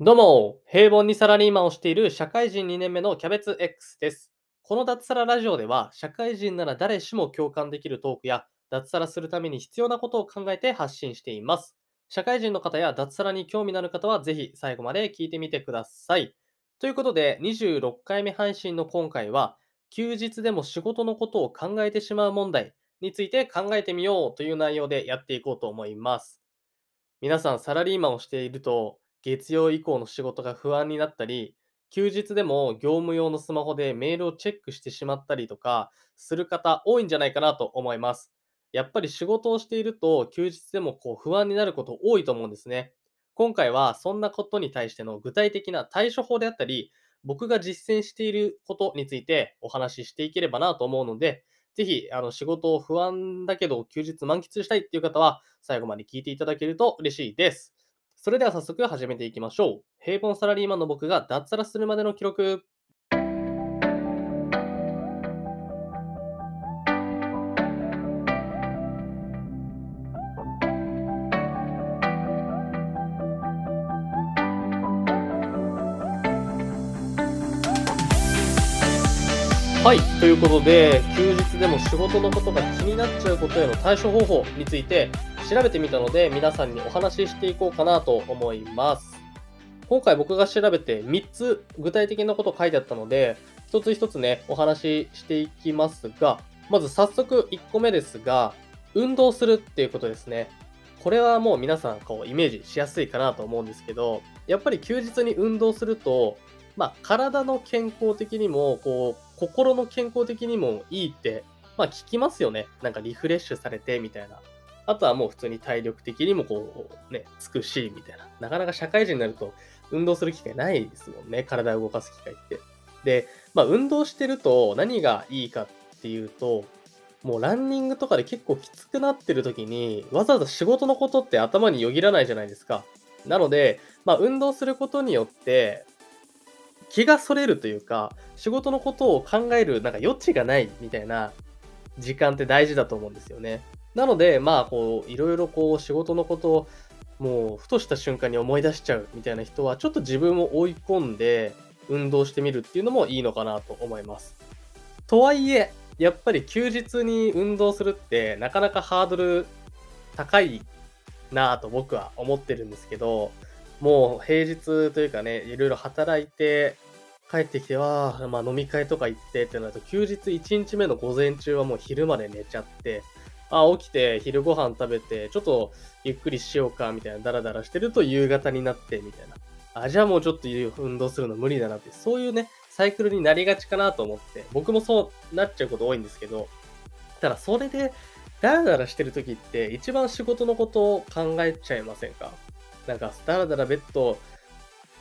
どうも、平凡にサラリーマンをしている社会人2年目のキャベツ X です。この脱サララジオでは、社会人なら誰しも共感できるトークや、脱サラするために必要なことを考えて発信しています。社会人の方や脱サラに興味のある方は、ぜひ最後まで聞いてみてください。ということで、26回目配信の今回は、休日でも仕事のことを考えてしまう問題について考えてみようという内容でやっていこうと思います。皆さんサラリーマンをしていると、月曜以降の仕事が不安になったり、休日でも業務用のスマホでメールをチェックしてしまったりとかする方多いんじゃないかなと思います。やっぱり仕事をしていると休日でもこう不安になること多いと思うんですね。今回はそんなことに対しての具体的な対処法であったり、僕が実践していることについてお話ししていければなと思うので、ぜひ、あの、仕事を不安だけど休日満喫したいっていう方は、最後まで聞いていただけると嬉しいです。それでは早速始めていきましょう。平凡サラリーマンの僕が脱サラするまでの記録。はい、ということで、休日でも仕事のことが気になっちゃうことへの対処方法について調べてみたので、皆さんにお話ししていこうかなと思います。今回僕が調べて3つ具体的なこと書いてあったので、一つ一つね、お話ししていきますが、まず早速1個目ですが、運動するっていうことですね。これはもう皆さんこうイメージしやすいかなと思うんですけど、やっぱり休日に運動すると、まあ、体の健康的にも、こう、心の健康的にもいいって、まあ、聞きますよね。なんかリフレッシュされて、みたいな。あとはもう普通に体力的にもこう、ね、つくし、みたいな。なかなか社会人になると運動する機会ないですもんね。体を動かす機会って。で、まあ、運動してると何がいいかっていうと、もうランニングとかで結構きつくなってる時に、わざわざ仕事のことって頭によぎらないじゃないですか。なので、まあ、運動することによって、気がそれるというか、仕事のことを考えるなんか余地がないみたいな時間って大事だと思うんですよね。なので、まあ、こう、いろいろこう、仕事のことを、もう、ふとした瞬間に思い出しちゃうみたいな人は、ちょっと自分を追い込んで、運動してみるっていうのもいいのかなと思います。とはいえ、やっぱり休日に運動するって、なかなかハードル高いなぁと僕は思ってるんですけど、もう平日というかね、いろいろ働いて、帰ってきては、まあ飲み会とか行ってってなると、休日1日目の午前中はもう昼まで寝ちゃって、あ、起きて昼ご飯食べて、ちょっとゆっくりしようか、みたいな、ダラダラしてると夕方になって、みたいな。あ、じゃあもうちょっと運動するの無理だなって、そういうね、サイクルになりがちかなと思って、僕もそうなっちゃうこと多いんですけど、ただそれで、ダラダラしてる時って、一番仕事のことを考えちゃいませんか？なんか、ダラダラベッド、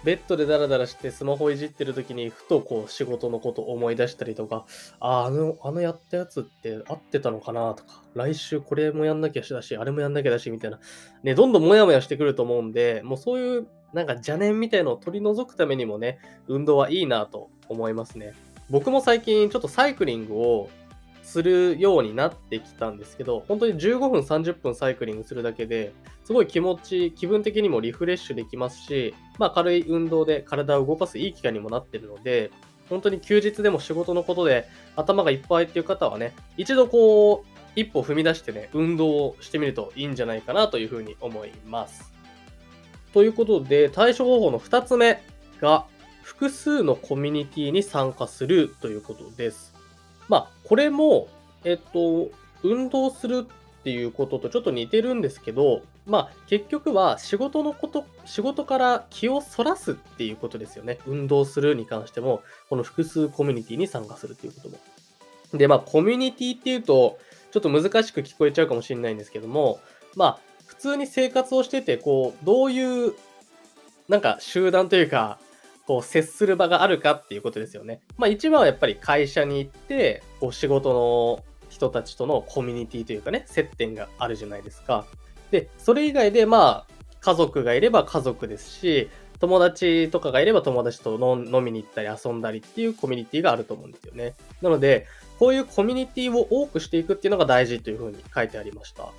ベッドでダラダラしてスマホいじってる時に、ふとこう仕事のこと思い出したりとか、あ、ああの、あのやったやつって合ってたのかなとか、来週これもやんなきゃしだし、あれもやんなきゃだし、みたいな。ね、どんどんモヤモヤしてくると思うんで、もうそういう、なんか邪念みたいのを取り除くためにもね、運動はいいなと思いますね。僕も最近ちょっとサイクリングをするようになってきたんですけど、本当に15分、30分サイクリングするだけで、すごい気持ち、気分的にもリフレッシュできますし、まあ軽い運動で体を動かすいい機会にもなってるので、本当に休日でも仕事のことで頭がいっぱいっていう方はね、一度こう、一歩踏み出してね、運動をしてみるといいんじゃないかなというふうに思います。ということで、対処方法の2つ目が、複数のコミュニティに参加するということです。まあ、これも、えっと、運動するっていうこととちょっと似てるんですけど、まあ、結局は仕事のこと、仕事から気をそらすっていうことですよね。運動するに関しても、この複数コミュニティに参加するっていうことも。で、まあ、コミュニティっていうと、ちょっと難しく聞こえちゃうかもしれないんですけども、まあ、普通に生活をしてて、こう、どういう、なんか集団というか、こう、接する場があるかっていうことですよね。まあ、一番はやっぱり会社に行って、こう、仕事の人たちとのコミュニティというかね、接点があるじゃないですか。で、それ以外で、まあ、家族がいれば家族ですし、友達とかがいれば友達と飲みに行ったり遊んだりっていうコミュニティがあると思うんですよね。なので、こういうコミュニティを多くしていくっていうのが大事というふうに書いてありました。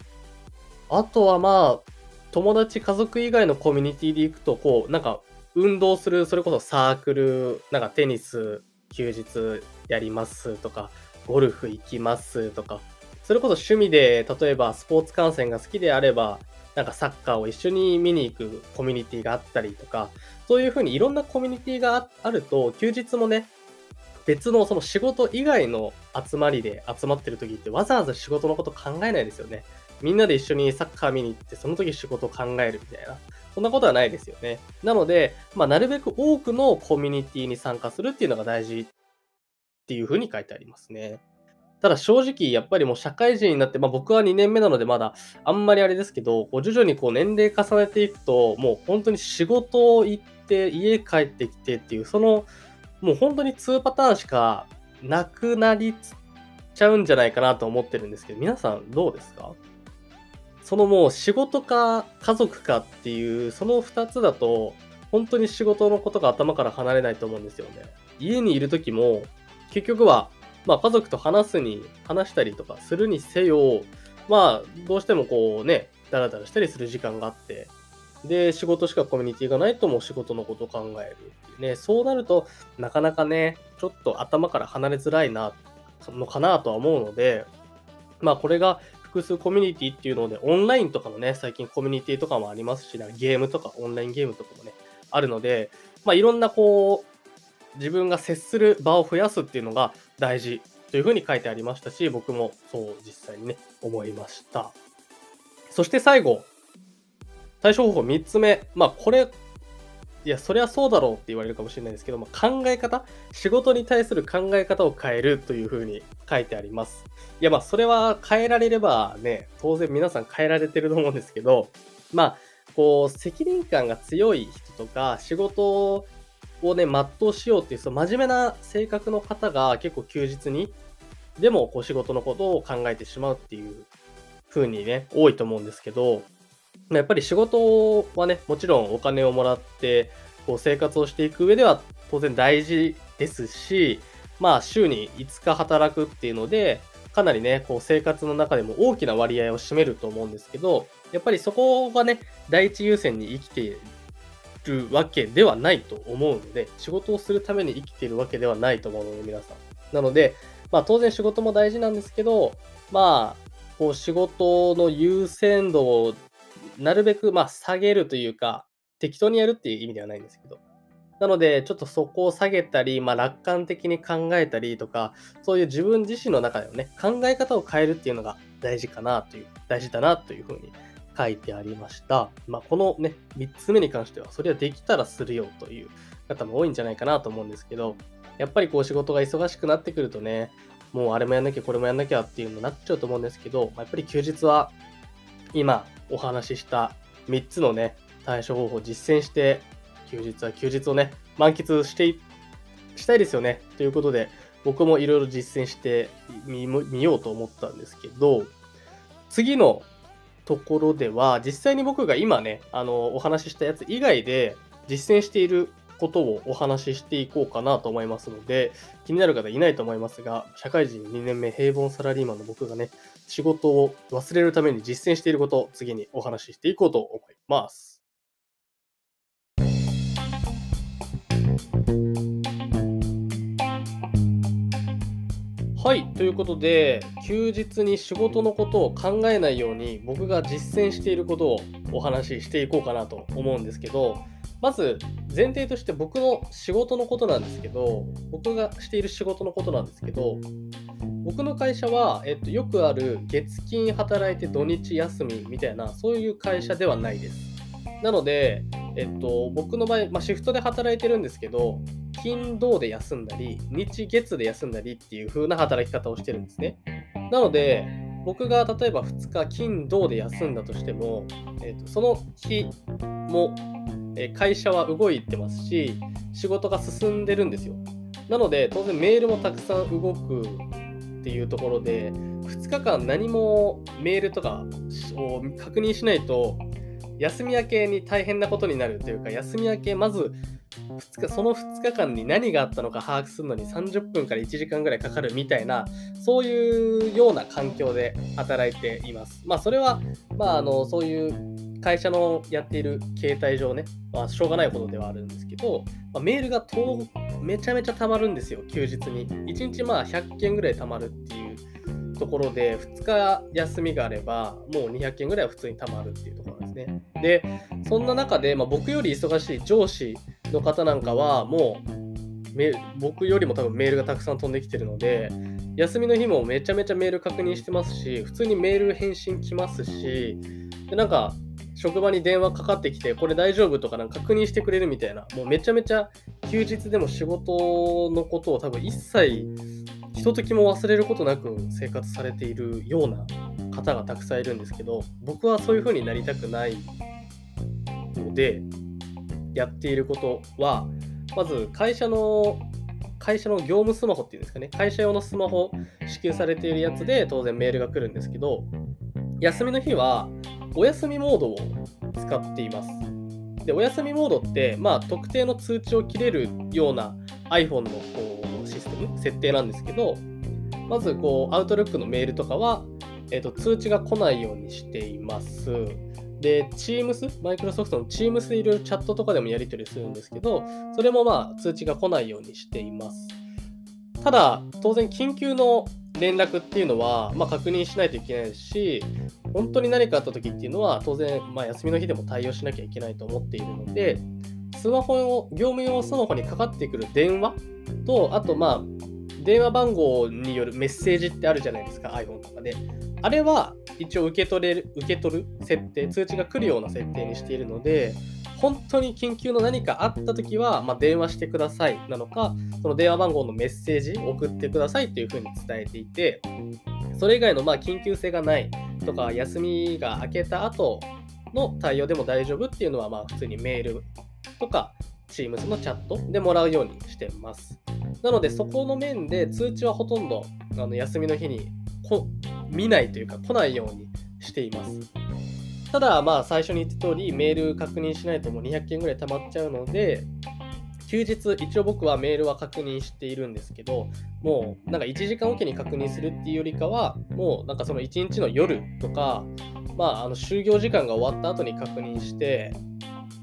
あとはまあ、友達、家族以外のコミュニティで行くと、こう、なんか、運動する、それこそサークル、なんかテニス、休日やりますとか、ゴルフ行きますとか、それこそ趣味で、例えばスポーツ観戦が好きであれば、なんかサッカーを一緒に見に行くコミュニティがあったりとか、そういうふうにいろんなコミュニティがあると、休日もね、別のその仕事以外の集まりで集まってる時ってわざわざ仕事のこと考えないですよね。みんなで一緒にサッカー見に行って、その時仕事を考えるみたいな。そんなことはないですよね。なので、まあ、なるべく多くのコミュニティに参加するっていうのが大事っていうふうに書いてありますね。ただ正直、やっぱりもう社会人になって、まあ僕は2年目なのでまだあんまりあれですけど、こう徐々にこう年齢重ねていくと、もう本当に仕事を行って家帰ってきてっていう、そのもう本当に2パターンしかなくなりちゃうんじゃないかなと思ってるんですけど、皆さんどうですか？そのもう仕事か家族かっていう、その2つだと、本当に仕事のことが頭から離れないと思うんですよね。家にいる時も、結局は、まあ家族と話すに、話したりとかするにせよ、まあどうしてもこうね、ダラダラしたりする時間があって、で、仕事しかコミュニティがないともう仕事のことを考えるっていうね。そうなると、なかなかね、ちょっと頭から離れづらいな、のかなとは思うので、まあこれが複数コミュニティっていうので、オンラインとかのね、最近コミュニティとかもありますし、ゲームとか、オンラインゲームとかもね、あるので、まあいろんなこう、自分が接する場を増やすっていうのが大事というふうに書いてありましたし、僕もそう実際にね、思いました。そして最後、対処方法3つ目。まあ、これ、いや、そりゃそうだろうって言われるかもしれないですけども、考え方仕事に対する考え方を変えるというふうに書いてあります。いや、まあ、それは変えられればね、当然皆さん変えられてると思うんですけど、まあ、こう、責任感が強い人とか、仕事をね、全うしようっていう、その真面目な性格の方が結構休日に、でも、こう、仕事のことを考えてしまうっていう風にね、多いと思うんですけど、やっぱり仕事はね、もちろんお金をもらって、こう生活をしていく上では当然大事ですし、まあ週に5日働くっていうので、かなりね、こう生活の中でも大きな割合を占めると思うんですけど、やっぱりそこがね、第一優先に生きているわけではないと思うので、仕事をするために生きているわけではないと思うので、皆さん。なので、まあ当然仕事も大事なんですけど、まあ、こう仕事の優先度をなるべく、まあ、下げるというか、適当にやるっていう意味ではないんですけど。なので、ちょっとそこを下げたり、まあ、楽観的に考えたりとか、そういう自分自身の中でのね、考え方を変えるっていうのが大事かなという、大事だなというふうに書いてありました。まあ、このね、3つ目に関しては、それはできたらするよという方も多いんじゃないかなと思うんですけど、やっぱりこう仕事が忙しくなってくるとね、もうあれもやんなきゃこれもやんなきゃっていうのになっちゃうと思うんですけど、まやっぱり休日は今お話しした3つのね、対処方法を実践して、休日は休日をね、満喫していしたいですよね。ということで、僕もいろいろ実践してみようと思ったんですけど、次のところでは、実際に僕が今ね、あの、お話ししたやつ以外で実践していることをお話ししていこうかなと思いますので、気になる方いないと思いますが、社会人2年目平凡サラリーマンの僕がね、仕事を忘れるために実践していることを次にお話ししていこうと思います。はい。ということで、休日に仕事のことを考えないように僕が実践していることをお話ししていこうかなと思うんですけど、まず前提として僕の仕事のことなんですけど、僕がしている仕事のことなんですけど、僕の会社は、えっと、よくある月金働いて土日休みみたいな、そういう会社ではないです。なので、えっと、僕の場合、まあ、シフトで働いてるんですけど、金土で休んだり、日月で休んだりっていう風な働き方をしてるんですね。なので、僕が例えば2日金土で休んだとしても、えっと、その日もえ会社は動いてますし、仕事が進んでるんですよ。なので、当然メールもたくさん動くっていうところで、2日間何もメールとかを確認しないと、休み明けに大変なことになるというか、休み明け、まず2日、その2日間に何があったのか把握するのに30分から1時間ぐらいかかるみたいな、そういうような環境で働いています。まあ、それは、まあ、あの、そういう会社のやっている携帯上ね、まあ、しょうがないことではあるんですけど、まあ、メールがとめちゃめちゃ溜まるんですよ、休日に。1日まあ100件ぐらい溜まるっていうところで、2日休みがあれば、もう200件ぐらいは普通に溜まるっていうところですね。で、そんな中で、まあ、僕より忙しい上司の方なんかは、もう僕よりも多分メールがたくさん飛んできてるので、休みの日もめちゃめちゃメール確認してますし、普通にメール返信来ますし、でなんか、職場に電話かかってきて、これ大丈夫とかなんか確認してくれるみたいな、もうめちゃめちゃ休日でも仕事のことを多分一切、ひとときも忘れることなく生活されているような方がたくさんいるんですけど、僕はそういう風になりたくないので、やっていることは、まず会社の会社の業務スマホっていうんですかね、会社用のスマホ支給されているやつで当然メールが来るんですけど、休みの日はお休みモードを使っています。で、お休みモードって、まあ、特定の通知を切れるような iPhone のこうシステム、設定なんですけど、まずこう、Outlook のメールとかは、えーと、通知が来ないようにしています。で、Teams、マイクロソフトの Teams でいろいろチャットとかでもやり取りするんですけど、それもまあ通知が来ないようにしています。ただ、当然緊急の連絡っていうのは、まあ、確認しないといけないですし、本当に何かあった時っていうのは、当然、まあ、休みの日でも対応しなきゃいけないと思っているので、スマホを、業務用スマホにかかってくる電話と、あと、まあ、電話番号によるメッセージってあるじゃないですか、iPhone とかで。あれは一応受け取れる、受け取る設定、通知が来るような設定にしているので、本当に緊急の何かあった時は、まあ、電話してくださいなのか、その電話番号のメッセージ送ってくださいっていうふうに伝えていて、それ以外のまあ緊急性がないとか、休みが明けた後の対応でも大丈夫っていうのは、まあ普通にメールとか、Teams のチャットでもらうようにしてます。なので、そこの面で通知はほとんどあの休みの日にこ見ないというか来ないようにしています。ただ、まあ最初に言った通り、メール確認しないともう200件ぐらい溜まっちゃうので、休日、一応僕はメールは確認しているんですけど、もうなんか1時間おきに確認するっていうよりかは、もうなんかその1日の夜とか、まあ、あの就業時間が終わった後に確認して、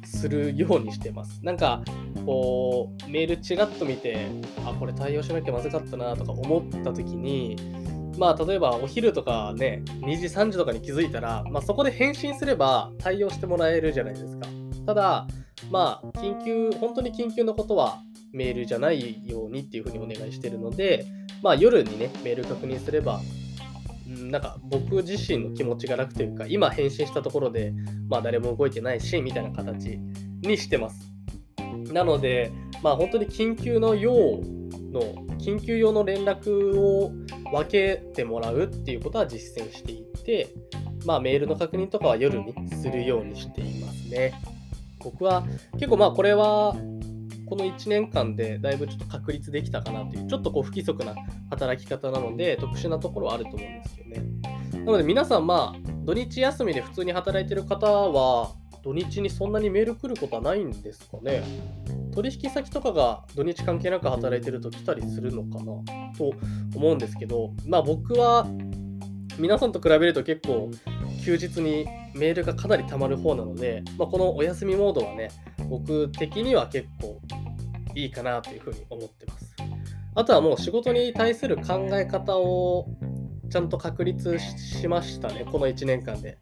するようにしてます。なんか、こう、メールちらっと見て、あ、これ対応しなきゃまずかったなとか思った時に、まあ、例えばお昼とかね、2時、3時とかに気づいたら、まあ、そこで返信すれば対応してもらえるじゃないですか。ただ、まあ、緊急、本当に緊急のことはメールじゃないようにっていうふうにお願いしてるので、まあ、夜にね、メール確認すれば、なんか僕自身の気持ちが楽というか、今返信したところで、まあ誰も動いてないし、みたいな形にしてます。なので、まあ本当に緊急の用の、緊急用の連絡を分けてもらうっていうことは実践していて、まあメールの確認とかは夜にするようにしていますね。僕は結構まあこれはこの1年間でだいぶちょっと確立できたかなという、ちょっとこう不規則な働き方なので、特殊なところはあると思うんですよね。なので皆さん、まあ、土日休みで普通に働いてる方は、土日にそんなにメール来ることはないんですかね取引先とかが土日関係なく働いてると来たりするのかなと思うんですけど、まあ僕は皆さんと比べると結構休日にメールがかなり溜まる方なので、まあ、このお休みモードはね、僕的には結構いいかなというふうに思ってます。あとはもう仕事に対する考え方をちゃんと確立しましたね、この1年間で。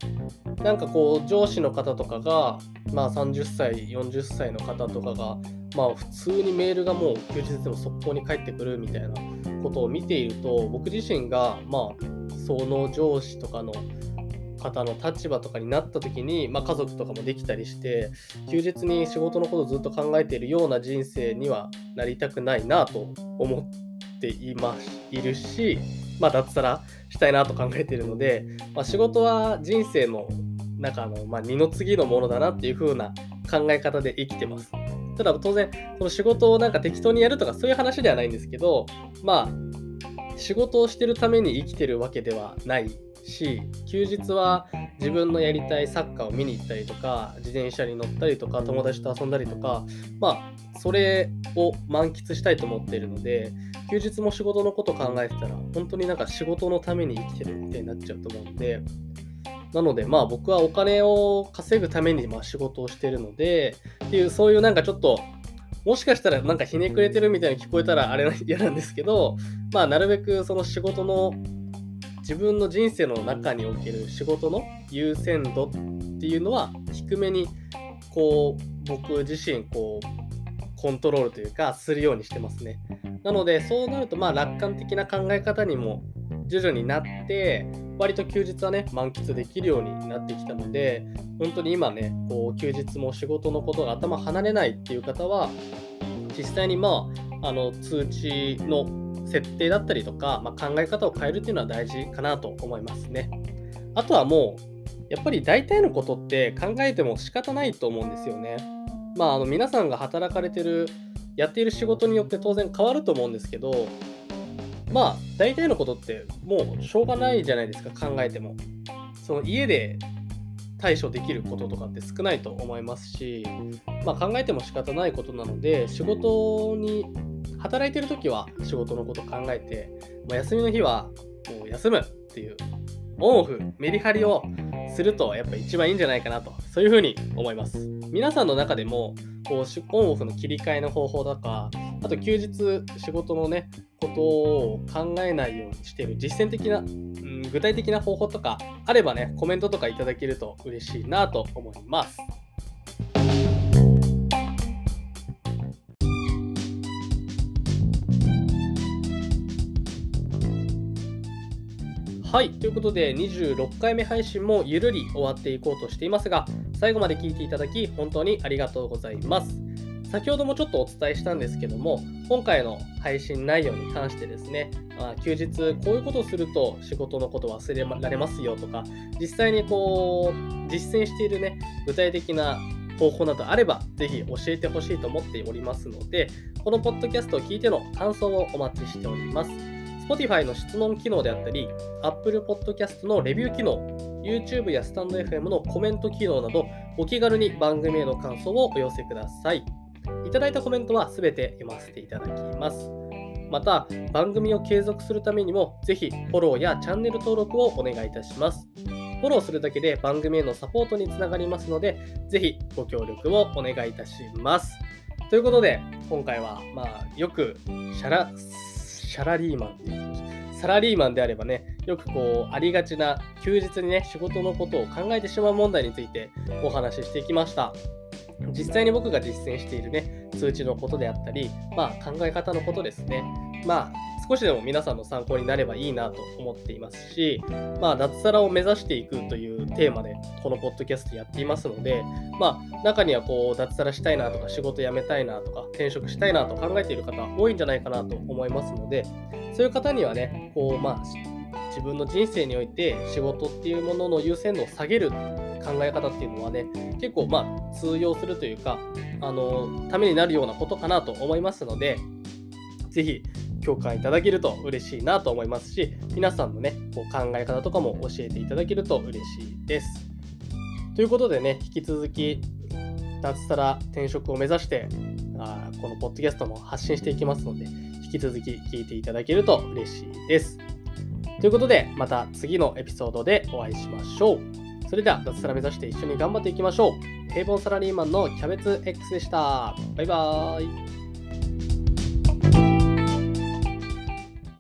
なんかこう、上司の方とかが、まあ30歳、40歳の方とかが、まあ普通にメールがもう休日でも速攻に返ってくるみたいなことを見ていると、僕自身が、まあ、その上司とかの方の立場とかになった時に、まあ、家族とかもできたりして休日に仕事のことをずっと考えているような人生にはなりたくないなと思っていますいるし、まあ、脱サラしたいなと考えているので、まあ、仕事は人生の中の、まあ、二の次のものだなっていう風な考え方で生きてます。ただ当然、その仕事をなんか適当にやるとかそういう話ではないんですけど、まあ、仕事をしてるために生きてるわけではないし休日は自分のやりたいサッカーを見に行ったりとか自転車に乗ったりとか友達と遊んだりとかまあそれを満喫したいと思っているので休日も仕事のこと考えてたら本当になんか仕事のために生きてるみたいになっちゃうと思うんでなので、まあ僕はお金を稼ぐためにまあ仕事をしてるので、っていう、そういうなんかちょっと、もしかしたらなんかひねくれてるみたいに聞こえたらあれ嫌なんですけど、まあなるべくその仕事の自分の人生の中における仕事の優先度っていうのは低めにこう僕自身こうコントロールというかするようにしてますね。なのでそうなるとまあ楽観的な考え方にも徐々になって割と休日はね満喫できるようになってきたので本当に今ねこう休日も仕事のことが頭離れないっていう方は実際にまああの通知の設定だったりとか、まあ、考え方を変えるっていうのは大事かなと思いますね。あとはもうやっぱり大体のことって考えても仕方ないと思うんですよね。まあ、あの皆さんが働かれてるやっている仕事によって当然変わると思うんですけどまあ大体のことってもうしょうがないじゃないですか考えても。その家で対処できることとかって少ないと思いますし、まあ、考えても仕方ないことなので仕事に働いてる時は仕事のこと考えて、まあ、休みの日はもう休むっていうオンオフメリハリをするとやっぱ一番いいんじゃないかなとそういうふうに思います。皆さんの中でもこうオンオフの切り替えの方法とかあと休日仕事のねことを考えないようにしている実践的な、うん、具体的な方法とかあればねコメントとかいただけると嬉しいなと思いますはい。ということで、26回目配信もゆるり終わっていこうとしていますが、最後まで聞いていただき、本当にありがとうございます。先ほどもちょっとお伝えしたんですけども、今回の配信内容に関してですね、まあ、休日こういうことをすると仕事のこと忘れられますよとか、実際にこう、実践しているね、具体的な方法などあれば、ぜひ教えてほしいと思っておりますので、このポッドキャストを聞いての感想をお待ちしております。Spotify の質問機能であったり、Apple Podcast のレビュー機能、YouTube やスタンド FM のコメント機能など、お気軽に番組への感想をお寄せください。いただいたコメントはすべて読ませていただきます。また、番組を継続するためにも、ぜひフォローやチャンネル登録をお願いいたします。フォローするだけで番組へのサポートにつながりますので、ぜひご協力をお願いいたします。ということで、今回は、まあ、よくシャラ、シャラリーマンっていうサラリーマンであればね、よくこう、ありがちな休日にね、仕事のことを考えてしまう問題についてお話ししていきました。実際に僕が実践しているね、通知のことであったり、まあ考え方のことですね。まあ少しでも皆さんの参考になればいいなと思っていますし、まあ脱サラを目指していくというテーマでこのポッドキャストやっていますので、まあ中にはこう脱サラしたいなとか仕事辞めたいなとか転職したいなと考えている方多いんじゃないかなと思いますので、そういう方にはね、こうまあ自分の人生において仕事っていうものの優先度を下げる考え方っていうのはね、結構まあ通用するというか、あの、ためになるようなことかなと思いますので、ぜひ共感いただけると嬉しいなと思いますし、皆さんのね、こう考え方とかも教えていただけると嬉しいです。ということでね、引き続き、脱サラ転職を目指してあ、このポッドキャストも発信していきますので、引き続き聞いていただけると嬉しいです。ということで、また次のエピソードでお会いしましょう。それでは脱サラ目指して一緒に頑張っていきましょう。平凡サラリーマンのキャベツ X でした。バイバーイ。